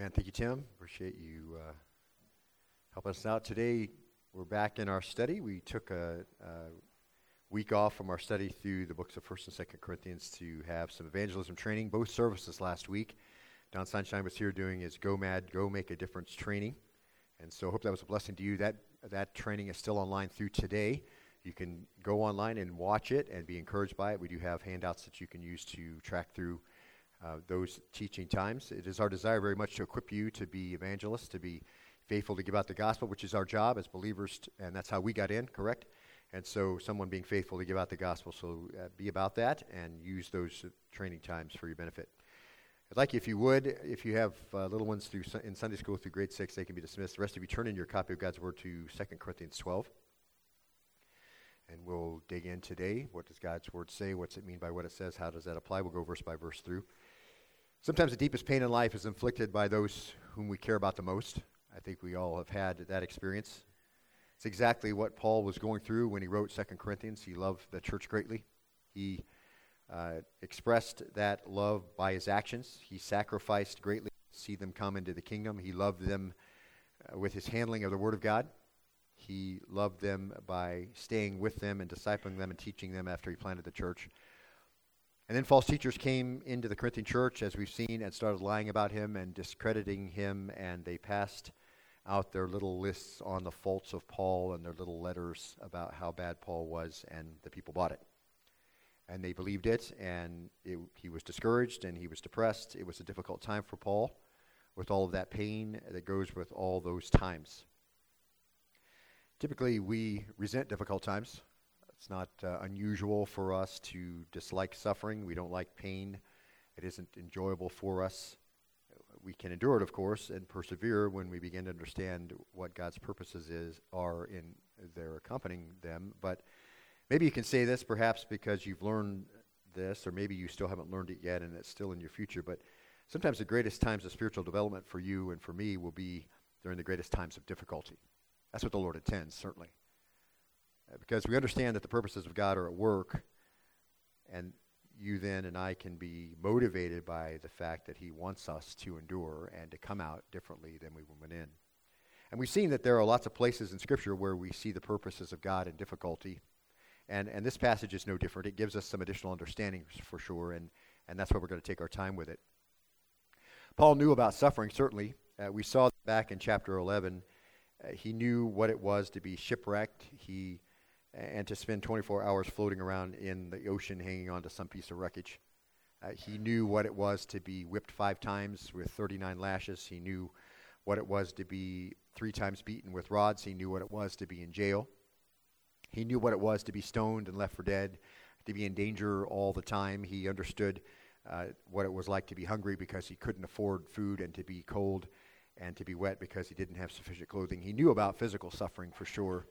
Man, thank you, Tim. Appreciate you uh, helping us out today. We're back in our study. We took a, a, week off from our study through the books of First and Second Corinthians to have some evangelism training. Both services last week. Don Sunshine was here doing his Go Mad, Go Make a Difference training, and so hope that was a blessing to you. That that training is still online through today. You can go online and watch it and be encouraged by it. We do have handouts that you can use to track through uh, those teaching times. It is our desire very much to equip you to be evangelists, to be faithful to give out the gospel, which is our job as believers, t- and that's how we got in, correct? And so, someone being faithful to give out the gospel. So, uh, be about that and use those uh, training times for your benefit. I'd like you, if you would, if you have uh, little ones through in Sunday school through grade six, they can be dismissed. The rest of you turn in your copy of God's Word to 2 Corinthians 12. And we'll dig in today. What does God's Word say? What's it mean by what it says? How does that apply? We'll go verse by verse through. Sometimes the deepest pain in life is inflicted by those whom we care about the most. I think we all have had that experience. It's exactly what Paul was going through when he wrote Second Corinthians. He loved the church greatly. He uh, expressed that love by his actions. He sacrificed greatly to see them come into the kingdom. He loved them uh, with his handling of the Word of God. He loved them by staying with them and discipling them and teaching them after he planted the church. And then false teachers came into the Corinthian church, as we've seen, and started lying about him and discrediting him, and they passed out their little lists on the faults of Paul and their little letters about how bad Paul was, and the people bought it. And they believed it, and it, he was discouraged and he was depressed. It was a difficult time for Paul with all of that pain that goes with all those times. Typically, we resent difficult times. It's not uh, unusual for us to dislike suffering. We don't like pain. It isn't enjoyable for us. We can endure it, of course, and persevere when we begin to understand what God's purposes is are in their accompanying them. But maybe you can say this perhaps because you've learned this, or maybe you still haven't learned it yet and it's still in your future. But sometimes the greatest times of spiritual development for you and for me will be during the greatest times of difficulty. That's what the Lord intends, certainly. Uh, because we understand that the purposes of God are at work, and you then and I can be motivated by the fact that He wants us to endure and to come out differently than we went in. And we've seen that there are lots of places in Scripture where we see the purposes of God in difficulty. And, and this passage is no different. It gives us some additional understanding for sure, and, and that's why we're going to take our time with it. Paul knew about suffering, certainly. Uh, we saw back in chapter 11. Uh, he knew what it was to be shipwrecked. He and to spend 24 hours floating around in the ocean hanging onto some piece of wreckage. Uh, he knew what it was to be whipped five times with 39 lashes. He knew what it was to be three times beaten with rods. He knew what it was to be in jail. He knew what it was to be stoned and left for dead, to be in danger all the time. He understood uh, what it was like to be hungry because he couldn't afford food and to be cold and to be wet because he didn't have sufficient clothing. He knew about physical suffering for sure.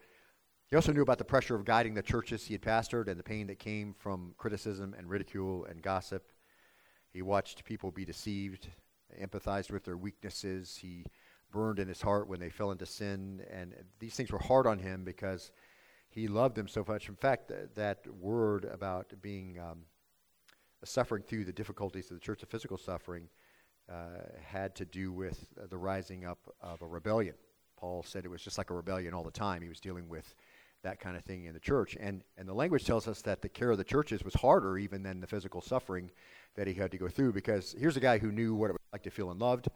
He also knew about the pressure of guiding the churches he had pastored and the pain that came from criticism and ridicule and gossip. He watched people be deceived, empathized with their weaknesses. He burned in his heart when they fell into sin. And these things were hard on him because he loved them so much. In fact, th- that word about being um, suffering through the difficulties of the church, the physical suffering, uh, had to do with uh, the rising up of a rebellion. Paul said it was just like a rebellion all the time. He was dealing with that kind of thing in the church. And, and the language tells us that the care of the churches was harder even than the physical suffering that he had to go through because here's a guy who knew what it was like to feel unloved,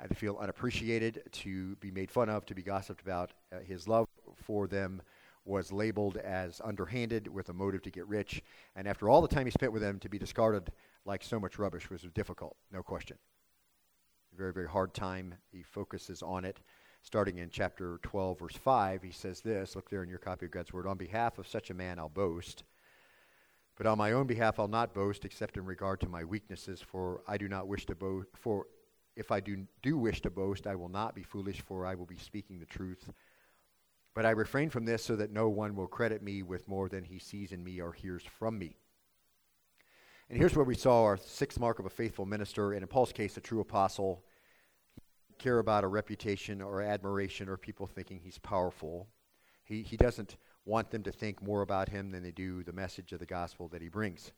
uh, to feel unappreciated, to be made fun of, to be gossiped about. Uh, his love for them was labeled as underhanded with a motive to get rich. And after all the time he spent with them, to be discarded like so much rubbish was difficult, no question. Very, very hard time. He focuses on it starting in chapter 12, verse 5, he says this Look there in your copy of God's Word. On behalf of such a man, I'll boast. But on my own behalf, I'll not boast except in regard to my weaknesses, for I do not wish to boast. For if I do, do wish to boast, I will not be foolish, for I will be speaking the truth. But I refrain from this so that no one will credit me with more than he sees in me or hears from me. And here's where we saw our sixth mark of a faithful minister, and in Paul's case, a true apostle care about a reputation or admiration or people thinking he's powerful. He, he doesn't want them to think more about him than they do the message of the gospel that he brings.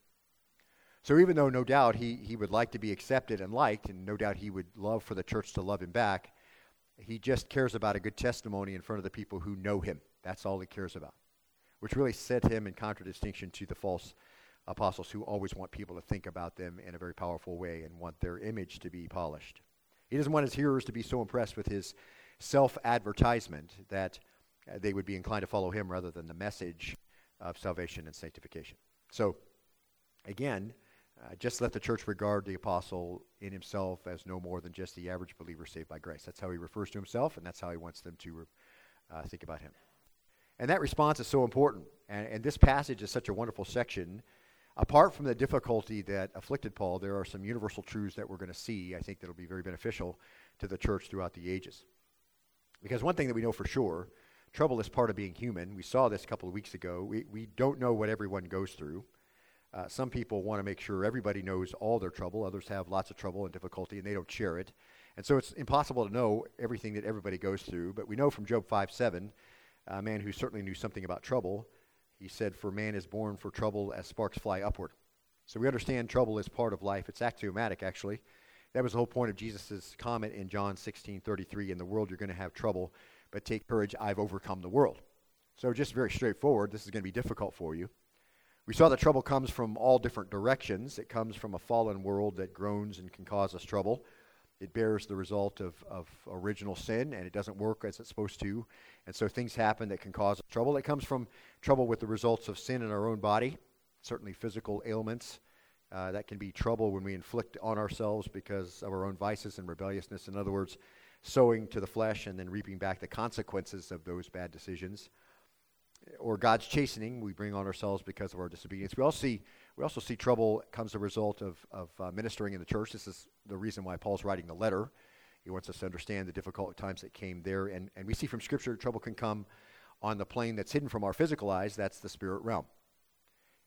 So even though no doubt he, he would like to be accepted and liked, and no doubt he would love for the church to love him back, he just cares about a good testimony in front of the people who know him. That's all he cares about, which really set him in contradistinction to the false apostles who always want people to think about them in a very powerful way and want their image to be polished. He doesn't want his hearers to be so impressed with his self advertisement that uh, they would be inclined to follow him rather than the message of salvation and sanctification. So, again, uh, just let the church regard the apostle in himself as no more than just the average believer saved by grace. That's how he refers to himself, and that's how he wants them to uh, think about him. And that response is so important. And, and this passage is such a wonderful section. Apart from the difficulty that afflicted Paul, there are some universal truths that we're going to see, I think, that will be very beneficial to the church throughout the ages. Because one thing that we know for sure trouble is part of being human. We saw this a couple of weeks ago. We, we don't know what everyone goes through. Uh, some people want to make sure everybody knows all their trouble. Others have lots of trouble and difficulty, and they don't share it. And so it's impossible to know everything that everybody goes through. But we know from Job 5 7, a man who certainly knew something about trouble, he said, For man is born for trouble as sparks fly upward. So we understand trouble is part of life. It's axiomatic, actually. That was the whole point of Jesus' comment in John 16 33. In the world, you're going to have trouble, but take courage, I've overcome the world. So, just very straightforward, this is going to be difficult for you. We saw that trouble comes from all different directions. It comes from a fallen world that groans and can cause us trouble. It bears the result of, of original sin, and it doesn't work as it's supposed to. And so things happen that can cause trouble. It comes from trouble with the results of sin in our own body, certainly physical ailments. Uh, that can be trouble when we inflict on ourselves because of our own vices and rebelliousness. In other words, sowing to the flesh and then reaping back the consequences of those bad decisions or God's chastening we bring on ourselves because of our disobedience. We also see, we also see trouble comes a result of, of uh, ministering in the church. This is the reason why Paul's writing the letter. He wants us to understand the difficult times that came there. And, and we see from Scripture trouble can come on the plane that's hidden from our physical eyes. That's the spirit realm.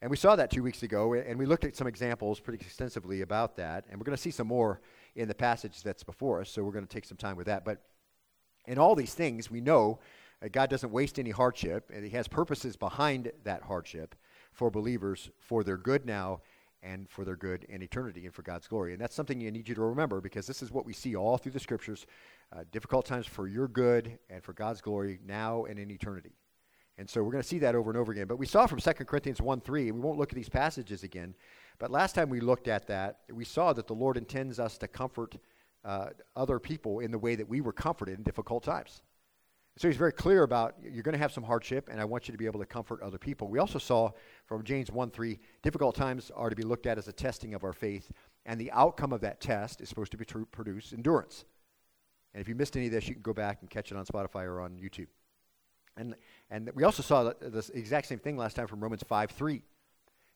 And we saw that two weeks ago, and we looked at some examples pretty extensively about that. And we're going to see some more in the passage that's before us, so we're going to take some time with that. But in all these things, we know God doesn't waste any hardship, and He has purposes behind that hardship for believers for their good now and for their good and eternity and for God's glory. And that's something you need you to remember because this is what we see all through the scriptures uh, difficult times for your good and for God's glory now and in eternity. And so we're going to see that over and over again. But we saw from 2 Corinthians 1 3, and we won't look at these passages again. But last time we looked at that, we saw that the Lord intends us to comfort uh, other people in the way that we were comforted in difficult times. So he's very clear about you're going to have some hardship, and I want you to be able to comfort other people. We also saw from James 1 3, difficult times are to be looked at as a testing of our faith, and the outcome of that test is supposed to be to produce endurance. And if you missed any of this, you can go back and catch it on Spotify or on YouTube. And, and we also saw the exact same thing last time from Romans 5 3.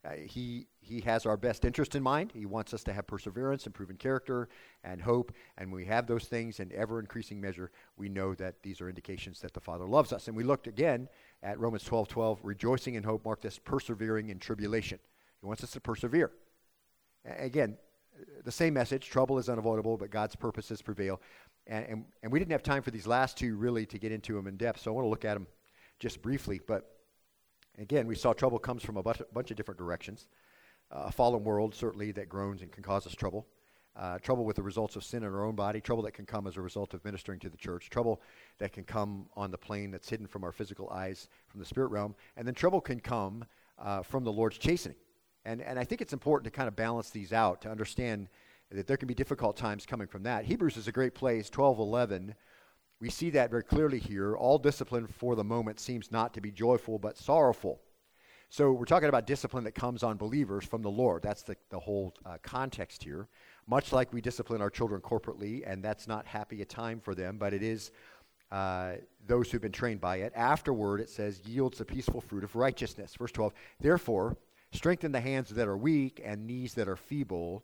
Uh, he, he has our best interest in mind. He wants us to have perseverance and proven character and hope. And when we have those things in ever increasing measure, we know that these are indications that the Father loves us. And we looked again at Romans 12 12, rejoicing in hope, mark this persevering in tribulation. He wants us to persevere. A- again, the same message trouble is unavoidable, but God's purposes prevail. And, and, and we didn't have time for these last two really to get into them in depth, so I want to look at them just briefly. But Again, we saw trouble comes from a bunch, of different directions. Uh, a fallen world, certainly, that groans and can cause us trouble. Uh, trouble with the results of sin in our own body, trouble that can come as a result of ministering to the church, trouble that can come on the plane that's hidden from our physical eyes from the spirit realm, and then trouble can come uh, from the Lord's chastening. And, and I think it's important to kind of balance these out to understand that there can be difficult times coming from that. Hebrews is a great place, 1211 we see that very clearly here. All discipline for the moment seems not to be joyful but sorrowful. So we're talking about discipline that comes on believers from the Lord. That's the, the whole uh, context here. Much like we discipline our children corporately, and that's not happy a time for them, but it is uh, those who've been trained by it. Afterward, it says, yields the peaceful fruit of righteousness. Verse 12, therefore, strengthen the hands that are weak and knees that are feeble,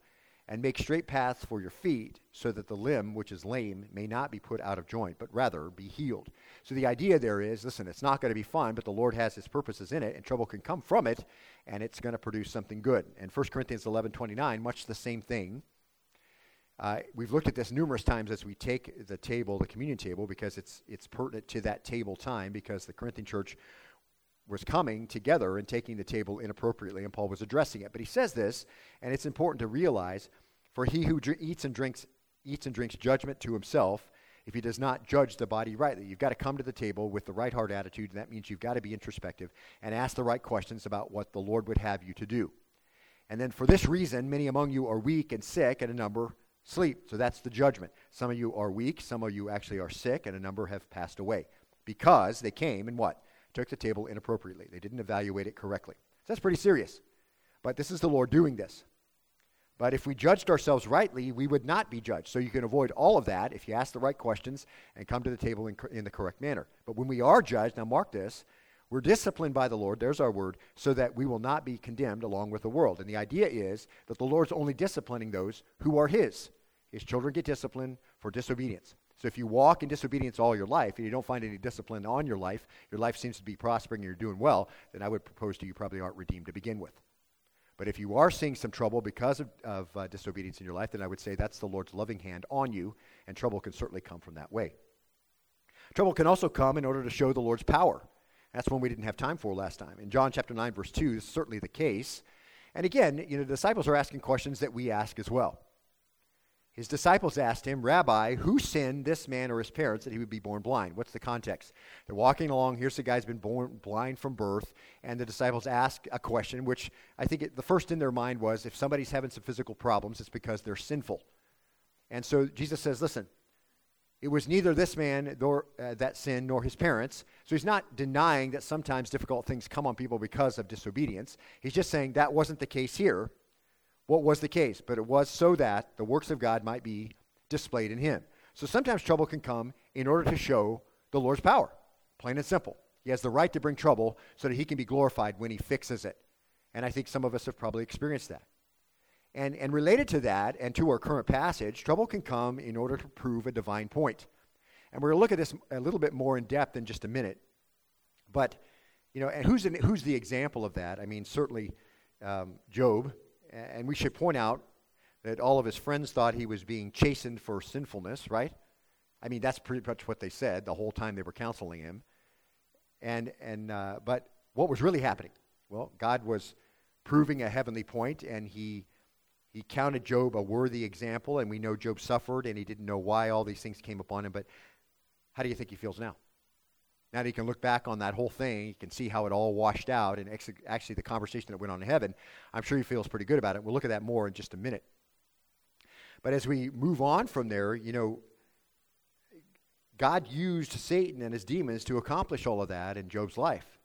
and make straight paths for your feet, so that the limb which is lame may not be put out of joint, but rather be healed. So the idea there is listen, it's not going to be fun, but the Lord has his purposes in it, and trouble can come from it, and it's going to produce something good. And 1 Corinthians 11 29, much the same thing. Uh, we've looked at this numerous times as we take the table, the communion table, because it's, it's pertinent to that table time, because the Corinthian church was coming together and taking the table inappropriately, and Paul was addressing it. But he says this, and it's important to realize for he who dr- eats and drinks eats and drinks judgment to himself if he does not judge the body rightly. You've got to come to the table with the right heart attitude, and that means you've got to be introspective and ask the right questions about what the Lord would have you to do. And then for this reason, many among you are weak and sick, and a number sleep. So that's the judgment. Some of you are weak, some of you actually are sick, and a number have passed away because they came and what? Took the table inappropriately. They didn't evaluate it correctly. So that's pretty serious. But this is the Lord doing this. But if we judged ourselves rightly, we would not be judged. So you can avoid all of that if you ask the right questions and come to the table in, in, the correct manner. But when we are judged, now mark this, we're disciplined by the Lord, there's our word, so that we will not be condemned along with the world. And the idea is that the Lord's only disciplining those who are His. His children get disciplined for disobedience. So if you walk in disobedience all your life and you don't find any discipline on your life, your life seems to be prospering and you're doing well, then I would propose to you, you probably aren't redeemed to begin with. But if you are seeing some trouble because of, of uh, disobedience in your life, then I would say that's the Lord's loving hand on you, and trouble can certainly come from that way. Trouble can also come in order to show the Lord's power. That's one we didn't have time for last time. In John chapter 9, verse 2, this is certainly the case. And again, you know, the disciples are asking questions that we ask as well. His disciples asked him, Rabbi, who sinned, this man or his parents, that he would be born blind? What's the context? They're walking along. Here's the guy who's been born blind from birth. And the disciples ask a question, which I think it, the first in their mind was if somebody's having some physical problems, it's because they're sinful. And so Jesus says, Listen, it was neither this man nor uh, that sin nor his parents. So he's not denying that sometimes difficult things come on people because of disobedience. He's just saying that wasn't the case here what was the case, but it was so that the works of God might be displayed in him. So sometimes trouble can come in order to show the Lord's power, plain and simple. He has the right to bring trouble so that he can be glorified when he fixes it. And I think some of us have probably experienced that. And, and related to that and to our current passage, trouble can come in order to prove a divine point. And we're going to look at this a little bit more in depth in just a minute. But, you know, and who's, who's the example of that? I mean, certainly um, Job and we should point out that all of his friends thought he was being chastened for sinfulness, right? I mean, that's pretty much what they said the whole time they were counseling him. And, and, uh, but what was really happening? Well, God was proving a heavenly point, and he, he counted Job a worthy example, and we know Job suffered, and he didn't know why all these things came upon him. But how do you think he feels now? Now that he can look back on that whole thing, he can see how it all washed out, and ex- actually the conversation that went on in heaven, I'm sure he feels pretty good about it. We'll look at that more in just a minute. But as we move on from there, you know, God used Satan and his demons to accomplish all of that in Job's life,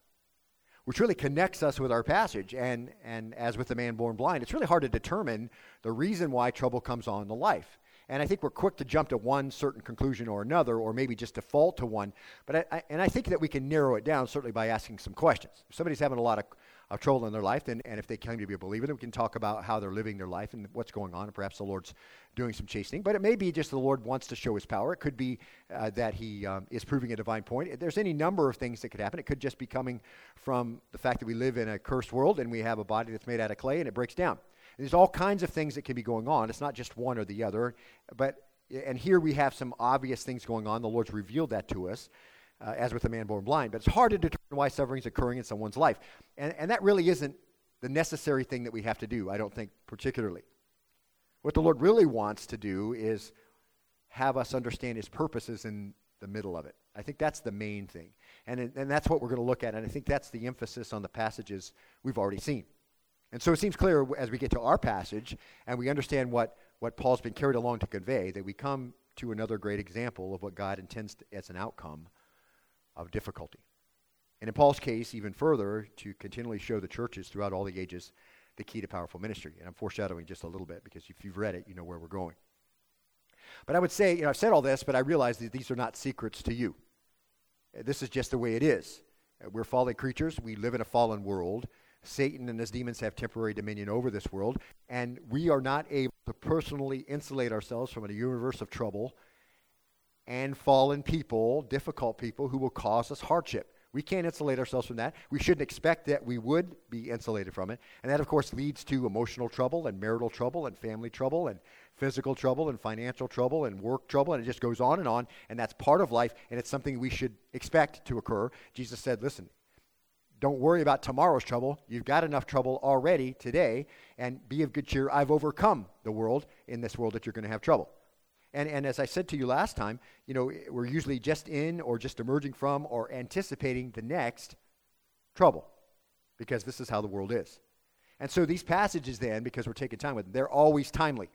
which really connects us with our passage. And, and as with the man born blind, it's really hard to determine the reason why trouble comes on the life. And I think we're quick to jump to one certain conclusion or another, or maybe just default to one. But I, I, and I think that we can narrow it down certainly by asking some questions. If somebody's having a lot of, of trouble in their life, then, and if they claim to be a believer, then we can talk about how they're living their life and what's going on, and perhaps the Lord's doing some chastening. But it may be just the Lord wants to show His power. It could be uh, that He um, is proving a divine point. There's any number of things that could happen. It could just be coming from the fact that we live in a cursed world and we have a body that's made out of clay and it breaks down. There's all kinds of things that can be going on. It's not just one or the other. But and here we have some obvious things going on. The Lord's revealed that to us, uh, as with the man born blind. But it's hard to determine why suffering is occurring in someone's life, and and that really isn't the necessary thing that we have to do. I don't think particularly. What the Lord really wants to do is have us understand His purposes in the middle of it. I think that's the main thing, and and that's what we're going to look at. And I think that's the emphasis on the passages we've already seen. And so it seems clear as we get to our passage and we understand what, what Paul's been carried along to convey that we come to another great example of what God intends to, as an outcome of difficulty. And in Paul's case, even further, to continually show the churches throughout all the ages the key to powerful ministry. And I'm foreshadowing just a little bit because if you've read it, you know where we're going. But I would say, you know, I've said all this, but I realize that these are not secrets to you. This is just the way it is. We're fallen creatures. We live in a fallen world. Satan and his demons have temporary dominion over this world, and we are not able to personally insulate ourselves from a universe of trouble and fallen people, difficult people who will cause us hardship. We can't insulate ourselves from that. We shouldn't expect that we would be insulated from it. And that, of course, leads to emotional trouble and marital trouble and family trouble and physical trouble and financial trouble and work trouble. And it just goes on and on. And that's part of life. And it's something we should expect to occur. Jesus said, listen, don't worry about tomorrow's trouble. You've got enough trouble already today, and be of good cheer. I've overcome the world in this world that you're going to have trouble. And, and as I said to you last time, you know, we're usually just in or just emerging from or anticipating the next trouble because this is how the world is. And so these passages, then, because we're taking time with them, they're always timely.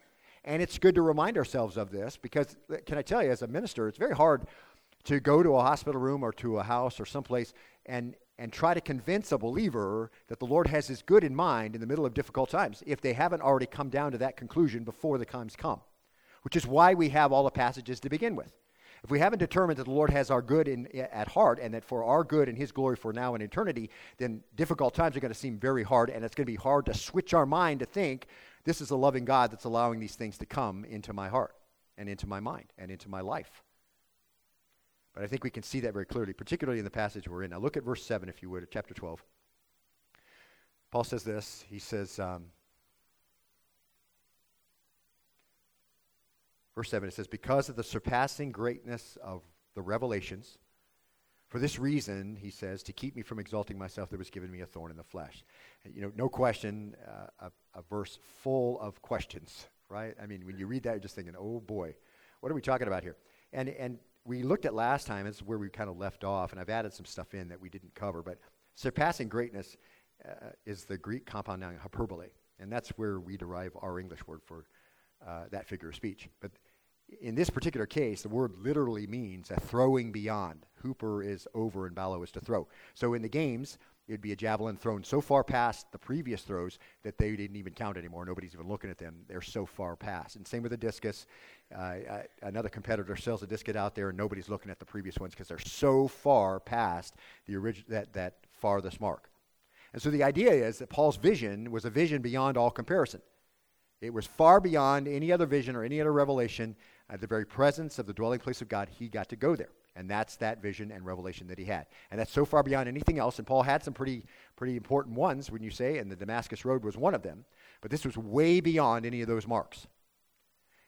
And it's good to remind ourselves of this because, uh, can I tell you, as a minister, it's very hard to go to a hospital room or to a house or someplace and, and try to convince a believer that the Lord has his good in mind in the middle of difficult times if they haven't already come down to that conclusion before the times come, which is why we have all the passages to begin with. If we haven't determined that the Lord has our good in, at heart and that for our good and His glory for now and eternity, then difficult times are going to seem very hard, and it's going to be hard to switch our mind to think this is a loving God that's allowing these things to come into my heart and into my mind and into my life. But I think we can see that very clearly, particularly in the passage we're in. Now, look at verse 7, if you would, chapter 12. Paul says this. He says, um, verse 7, it says, Because of the surpassing greatness of the revelations, for this reason, he says, to keep me from exalting myself, there was given me a thorn in the flesh. You know, no question, uh, a, a verse full of questions, right? I mean, when you read that, you're just thinking, oh boy, what are we talking about here? And, and we looked at last time, it's where we kind of left off, and I've added some stuff in that we didn't cover, but surpassing greatness uh, is the Greek compound noun hyperbole, and that's where we derive our English word for uh, that figure of speech. But in this particular case, the word literally means a throwing beyond. huper is over and ballo is to throw. So in the games, it'd be a javelin thrown so far past the previous throws that they didn't even count anymore. Nobody's even looking at them. They're so far past. And same with the discus. Uh, another competitor sells a discus out there, and nobody's looking at the previous ones because they're so far past the orig- that, that farthest mark. And so the idea is that Paul's vision was a vision beyond all comparison. It was far beyond any other vision or any other revelation. At the very presence of the dwelling place of God, he got to go there. And that's that vision and revelation that he had. And that's so far beyond anything else. And Paul had some pretty, pretty important ones, when you say, and the Damascus Road was one of them. But this was way beyond any of those marks.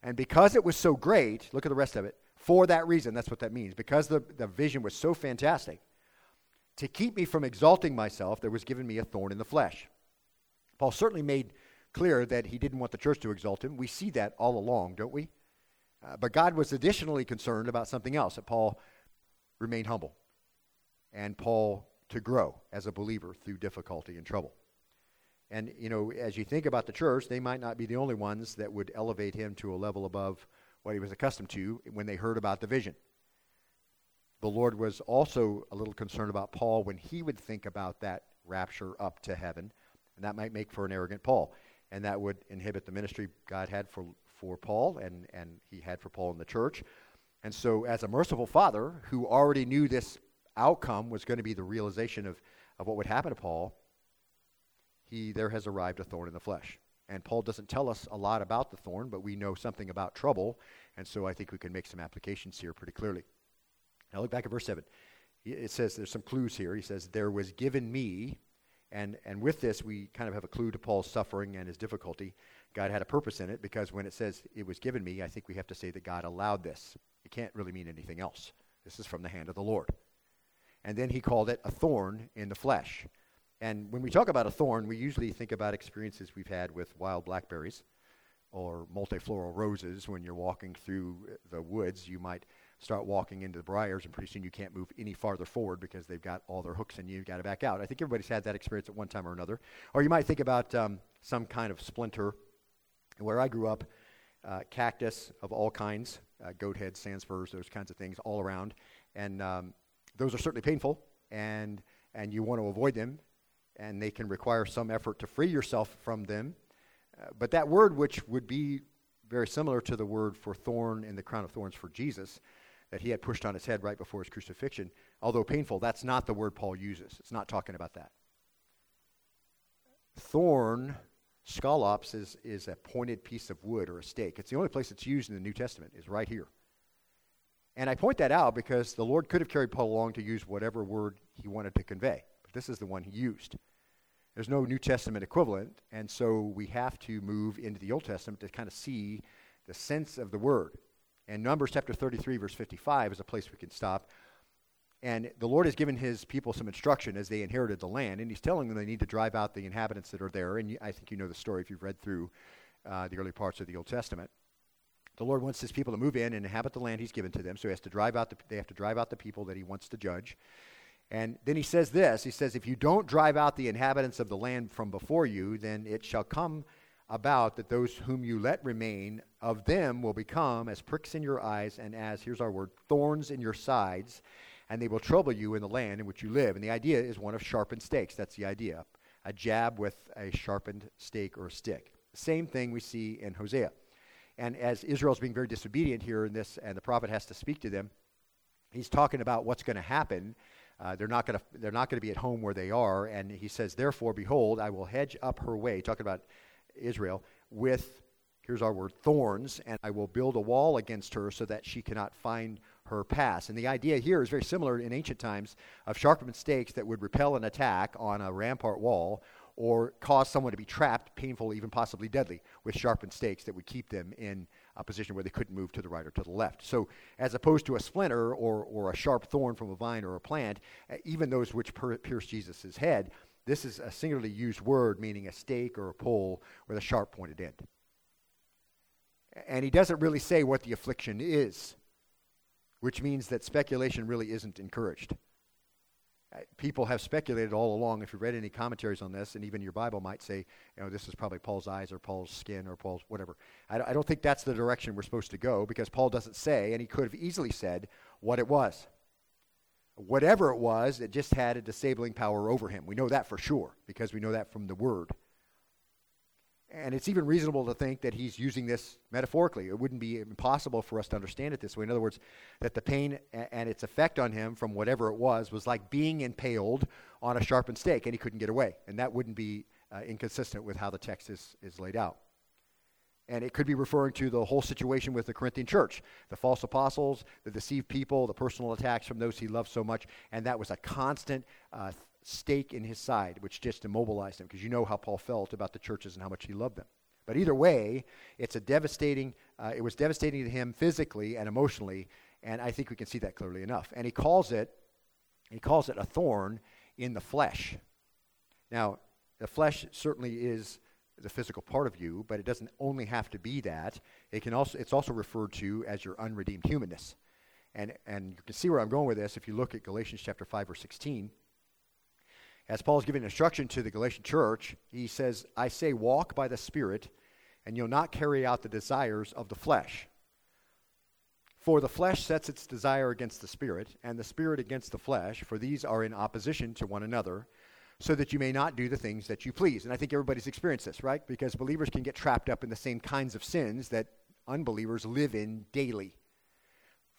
And because it was so great, look at the rest of it. For that reason, that's what that means. Because the, the vision was so fantastic, to keep me from exalting myself, there was given me a thorn in the flesh. Paul certainly made clear that he didn't want the church to exalt him. We see that all along, don't we? Uh, but God was additionally concerned about something else that Paul remained humble and Paul to grow as a believer through difficulty and trouble. And, you know, as you think about the church, they might not be the only ones that would elevate him to a level above what he was accustomed to when they heard about the vision. The Lord was also a little concerned about Paul when he would think about that rapture up to heaven, and that might make for an arrogant Paul. And that would inhibit the ministry God had for, for Paul and, and he had for Paul in the church. And so, as a merciful father who already knew this outcome was going to be the realization of, of what would happen to Paul, he there has arrived a thorn in the flesh. And Paul doesn't tell us a lot about the thorn, but we know something about trouble, and so I think we can make some applications here pretty clearly. Now look back at verse 7. It says there's some clues here. He says, There was given me, and, and with this we kind of have a clue to Paul's suffering and his difficulty. God had a purpose in it because when it says it was given me, I think we have to say that God allowed this. It can't really mean anything else. This is from the hand of the Lord. And then he called it a thorn in the flesh. And when we talk about a thorn, we usually think about experiences we've had with wild blackberries or multifloral roses. When you're walking through the woods, you might start walking into the briars, and pretty soon you can't move any farther forward because they've got all their hooks in you. You've got to back out. I think everybody's had that experience at one time or another. Or you might think about um, some kind of splinter. Where I grew up, uh, cactus of all kinds, uh, goat heads, sand spurs, those kinds of things all around. And um, those are certainly painful, and, and you want to avoid them and they can require some effort to free yourself from them. Uh, but that word, which would be very similar to the word for thorn in the crown of thorns for Jesus, that he had pushed on his head right before his crucifixion, although painful, that's not the word Paul uses. It's not talking about that. Thorn, scolops, is, is a pointed piece of wood or a stake. It's the only place it's used in the New Testament, is right here. And I point that out because the Lord could have carried Paul along to use whatever word he wanted to convey. But this is the one he used. There's no New Testament equivalent, and so we have to move into the Old Testament to kind of see the sense of the word. And Numbers chapter 33, verse 55 is a place we can stop. And the Lord has given his people some instruction as they inherited the land, and he's telling them they need to drive out the inhabitants that are there. And I think you know the story if you've read through uh, the early parts of the Old Testament. The Lord wants his people to move in and inhabit the land he's given to them, so he has to drive out the, they have to drive out the people that he wants to judge. And then he says this He says, If you don't drive out the inhabitants of the land from before you, then it shall come about that those whom you let remain of them will become as pricks in your eyes and as, here's our word, thorns in your sides, and they will trouble you in the land in which you live. And the idea is one of sharpened stakes. That's the idea. A jab with a sharpened stake or stick. Same thing we see in Hosea. And as Israel's being very disobedient here in this, and the prophet has to speak to them, he's talking about what's going to happen. Uh, they're not going to they're not going to be at home where they are, and he says, "Therefore, behold, I will hedge up her way." Talking about Israel with here's our word thorns, and I will build a wall against her so that she cannot find her pass. And the idea here is very similar in ancient times of sharpened stakes that would repel an attack on a rampart wall or cause someone to be trapped, painful, even possibly deadly, with sharpened stakes that would keep them in a position where they couldn't move to the right or to the left. So, as opposed to a splinter or, or a sharp thorn from a vine or a plant, uh, even those which per- pierce Jesus' head, this is a singularly used word meaning a stake or a pole with a sharp pointed end. And he doesn't really say what the affliction is which means that speculation really isn't encouraged. Uh, people have speculated all along. If you've read any commentaries on this, and even your Bible might say, you know, this is probably Paul's eyes or Paul's skin or Paul's whatever. I, I don't think that's the direction we're supposed to go because Paul doesn't say, and he could have easily said what it was. Whatever it was, it just had a disabling power over him. We know that for sure because we know that from the Word. And it's even reasonable to think that he's using this metaphorically. It wouldn't be impossible for us to understand it this way. In other words, that the pain and its effect on him from whatever it was was like being impaled on a sharpened stake, and he couldn't get away. And that wouldn't be uh, inconsistent with how the text is, is laid out. And it could be referring to the whole situation with the Corinthian church the false apostles, the deceived people, the personal attacks from those he loved so much. And that was a constant uh, stake in his side, which just immobilized him, because you know how Paul felt about the churches and how much he loved them. But either way, it's a devastating, uh, it was devastating to him physically and emotionally, and I think we can see that clearly enough. And he calls it, he calls it a thorn in the flesh. Now, the flesh certainly is the physical part of you, but it doesn't only have to be that. It can also, it's also referred to as your unredeemed humanness. And, and you can see where I'm going with this if you look at Galatians chapter 5, verse 16 as Paul's giving instruction to the Galatian church, he says, I say, walk by the Spirit, and you'll not carry out the desires of the flesh. For the flesh sets its desire against the Spirit, and the Spirit against the flesh, for these are in opposition to one another, so that you may not do the things that you please. And I think everybody's experienced this, right? Because believers can get trapped up in the same kinds of sins that unbelievers live in daily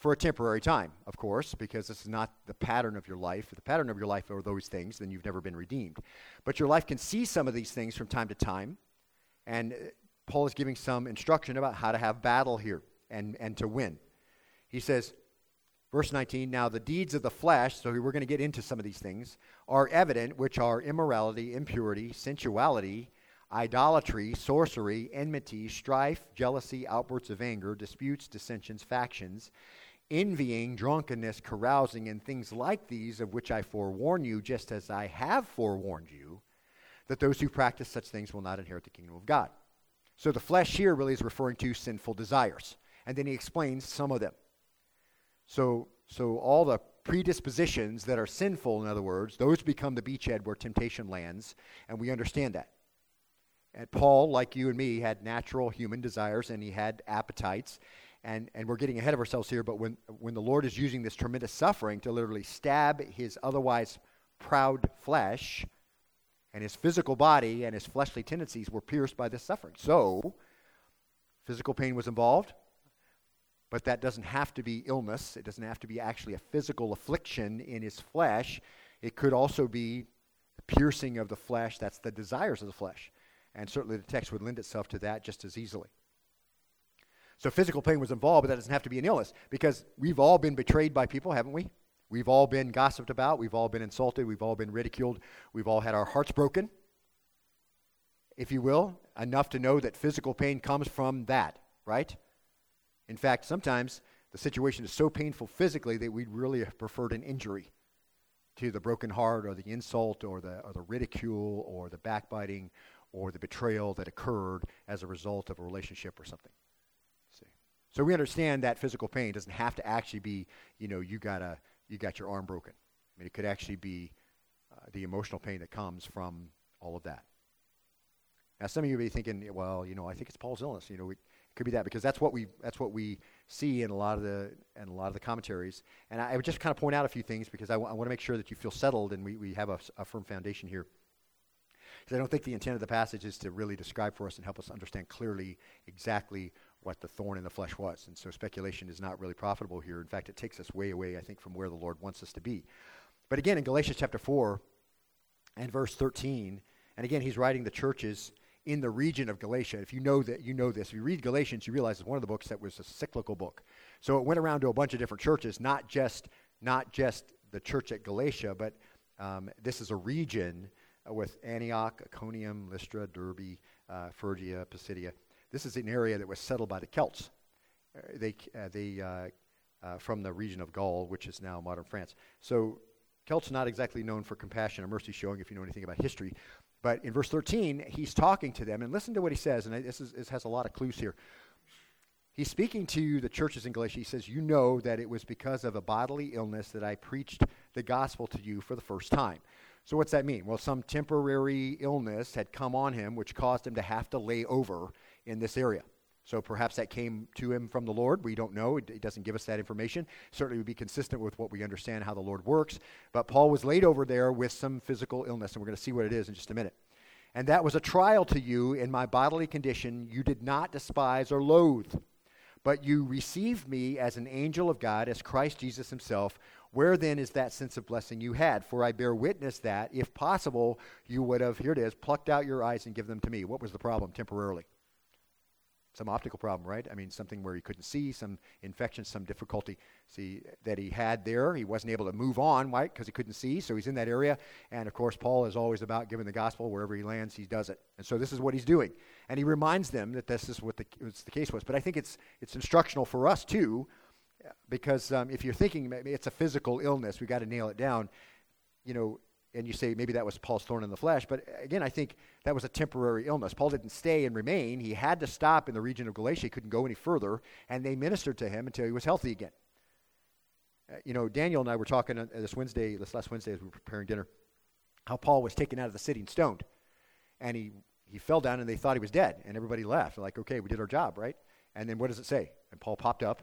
for a temporary time, of course, because this is not the pattern of your life. If the pattern of your life are those things, then you've never been redeemed. But your life can see some of these things from time to time, and uh, Paul is giving some instruction about how to have battle here and, and to win. He says, verse 19, Now the deeds of the flesh, so we're going to get into some of these things, are evident, which are immorality, impurity, sensuality, idolatry, sorcery, enmity, strife, jealousy, outbursts of anger, disputes, dissensions, factions envying, drunkenness, carousing, and things like these, of which I forewarn you, just as I have forewarned you, that those who practice such things will not inherit the kingdom of God. So the flesh here really is referring to sinful desires. And then he explains some of them. So, so all the predispositions that are sinful, in other words, those become the beachhead where temptation lands, and we understand that. And Paul, like you and me, had natural human desires and he had appetites and, and we're getting ahead of ourselves here, but when, when the Lord is using this tremendous suffering to literally stab his otherwise proud flesh, and his physical body and his fleshly tendencies were pierced by this suffering. So, physical pain was involved, but that doesn't have to be illness. It doesn't have to be actually a physical affliction in his flesh. It could also be the piercing of the flesh. That's the desires of the flesh. And certainly the text would lend itself to that just as easily. So physical pain was involved, but that doesn't have to be an illness because we've all been betrayed by people, haven't we? We've all been gossiped about. We've all been insulted. We've all been ridiculed. We've all had our hearts broken, if you will, enough to know that physical pain comes from that, right? In fact, sometimes the situation is so painful physically that we'd really have preferred an injury to the broken heart or the insult or the, or the ridicule or the backbiting or the betrayal that occurred as a result of a relationship or something. So we understand that physical pain doesn't have to actually be, you know, you got, a, you got your arm broken. I mean, it could actually be uh, the emotional pain that comes from all of that. Now, some of you may be thinking, well, you know, I think it's Paul's illness. You know, it could be that because that's what we that's what we see in a lot of the in a lot of the commentaries. And I, I would just kind of point out a few things because I, w- I want to make sure that you feel settled and we, we have a, a firm foundation here. Because I don't think the intent of the passage is to really describe for us and help us understand clearly exactly what the thorn in the flesh was. And so speculation is not really profitable here. In fact, it takes us way away, I think, from where the Lord wants us to be. But again, in Galatians chapter 4 and verse 13, and again, he's writing the churches in the region of Galatia. If you know that, you know this. If you read Galatians, you realize it's one of the books that was a cyclical book. So it went around to a bunch of different churches, not just not just the church at Galatia, but um, this is a region with Antioch, Iconium, Lystra, Derbe, uh, Phrygia, Pisidia. This is an area that was settled by the Celts. Uh, they uh, they uh, from the region of Gaul, which is now modern France. So Celts not exactly known for compassion or mercy showing, if you know anything about history. But in verse 13, he's talking to them, and listen to what he says, and this, is, this has a lot of clues here. He's speaking to the churches in Galatia. He says, You know that it was because of a bodily illness that I preached the gospel to you for the first time. So, what's that mean? Well, some temporary illness had come on him, which caused him to have to lay over in this area. So perhaps that came to him from the Lord. We don't know. It, doesn't give us that information. Certainly would be consistent with what we understand how the Lord works. But Paul was laid over there with some physical illness, and we're going to see what it is in just a minute. And that was a trial to you in my bodily condition you did not despise or loathe, but you received me as an angel of God, as Christ Jesus himself. Where then is that sense of blessing you had? For I bear witness that, if possible, you would have, here it is, plucked out your eyes and give them to me. What was the problem temporarily? Some optical problem, right? I mean, something where he couldn't see, some infection, some difficulty see that he had there. He wasn't able to move on, right? Because he couldn't see, so he's in that area. And of course, Paul is always about giving the gospel wherever he lands, he does it. And so this is what he's doing, and he reminds them that this is what the, the case was. But I think it's it's instructional for us too, because um, if you're thinking maybe it's a physical illness, we've got to nail it down. You know, and you say maybe that was Paul's thorn in the flesh. But again, I think that was a temporary illness. Paul didn't stay and remain. He had to stop in the region of Galatia. He couldn't go any further. And they ministered to him until he was healthy again. Uh, you know, Daniel and I were talking uh, this Wednesday, this last Wednesday as we were preparing dinner, how Paul was taken out of the city and stoned. And he, he fell down and they thought he was dead. And everybody. They're like, okay, we did our job, right? And then what does it say? And Paul popped up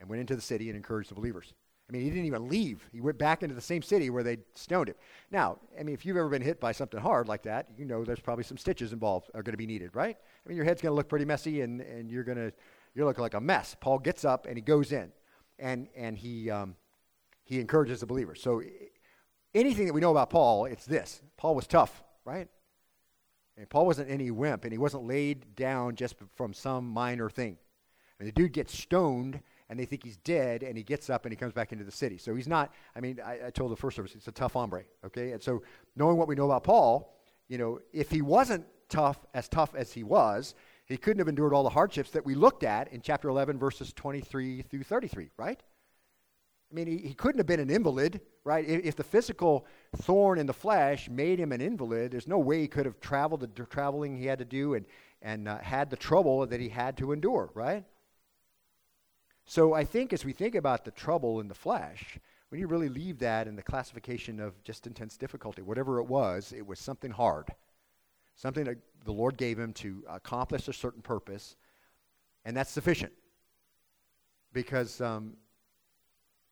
and went into the city and encouraged the believers. I mean, he didn't even leave. He went back into the same city where they stoned him. Now, I mean, if you've ever been hit by something hard like that, you know there's probably some stitches involved are going to be needed, right? I mean, your head's going to look pretty messy, and, and you're going to you're looking like a mess. Paul gets up and he goes in, and and he um, he encourages the believers. So anything that we know about Paul, it's this: Paul was tough, right? And Paul wasn't any wimp, and he wasn't laid down just from some minor thing. I mean, the dude gets stoned and they think he's dead, and he gets up and he comes back into the city. So he's not, I mean, I, I told the first service, he's a tough hombre, okay? And so knowing what we know about Paul, you know, if he wasn't tough, as tough as he was, he couldn't have endured all the hardships that we looked at in chapter 11, verses 23 through 33, right? I mean, he, he couldn't have been an invalid, right? If, if, the physical thorn in the flesh made him an invalid, there's no way he could have traveled the traveling he had to do and, and uh, had the trouble that he had to endure, right? So I think as we think about the trouble in the flesh, we need really leave that in the classification of just intense difficulty. Whatever it was, it was something hard, something that the Lord gave him to accomplish a certain purpose, and that's sufficient. Because um,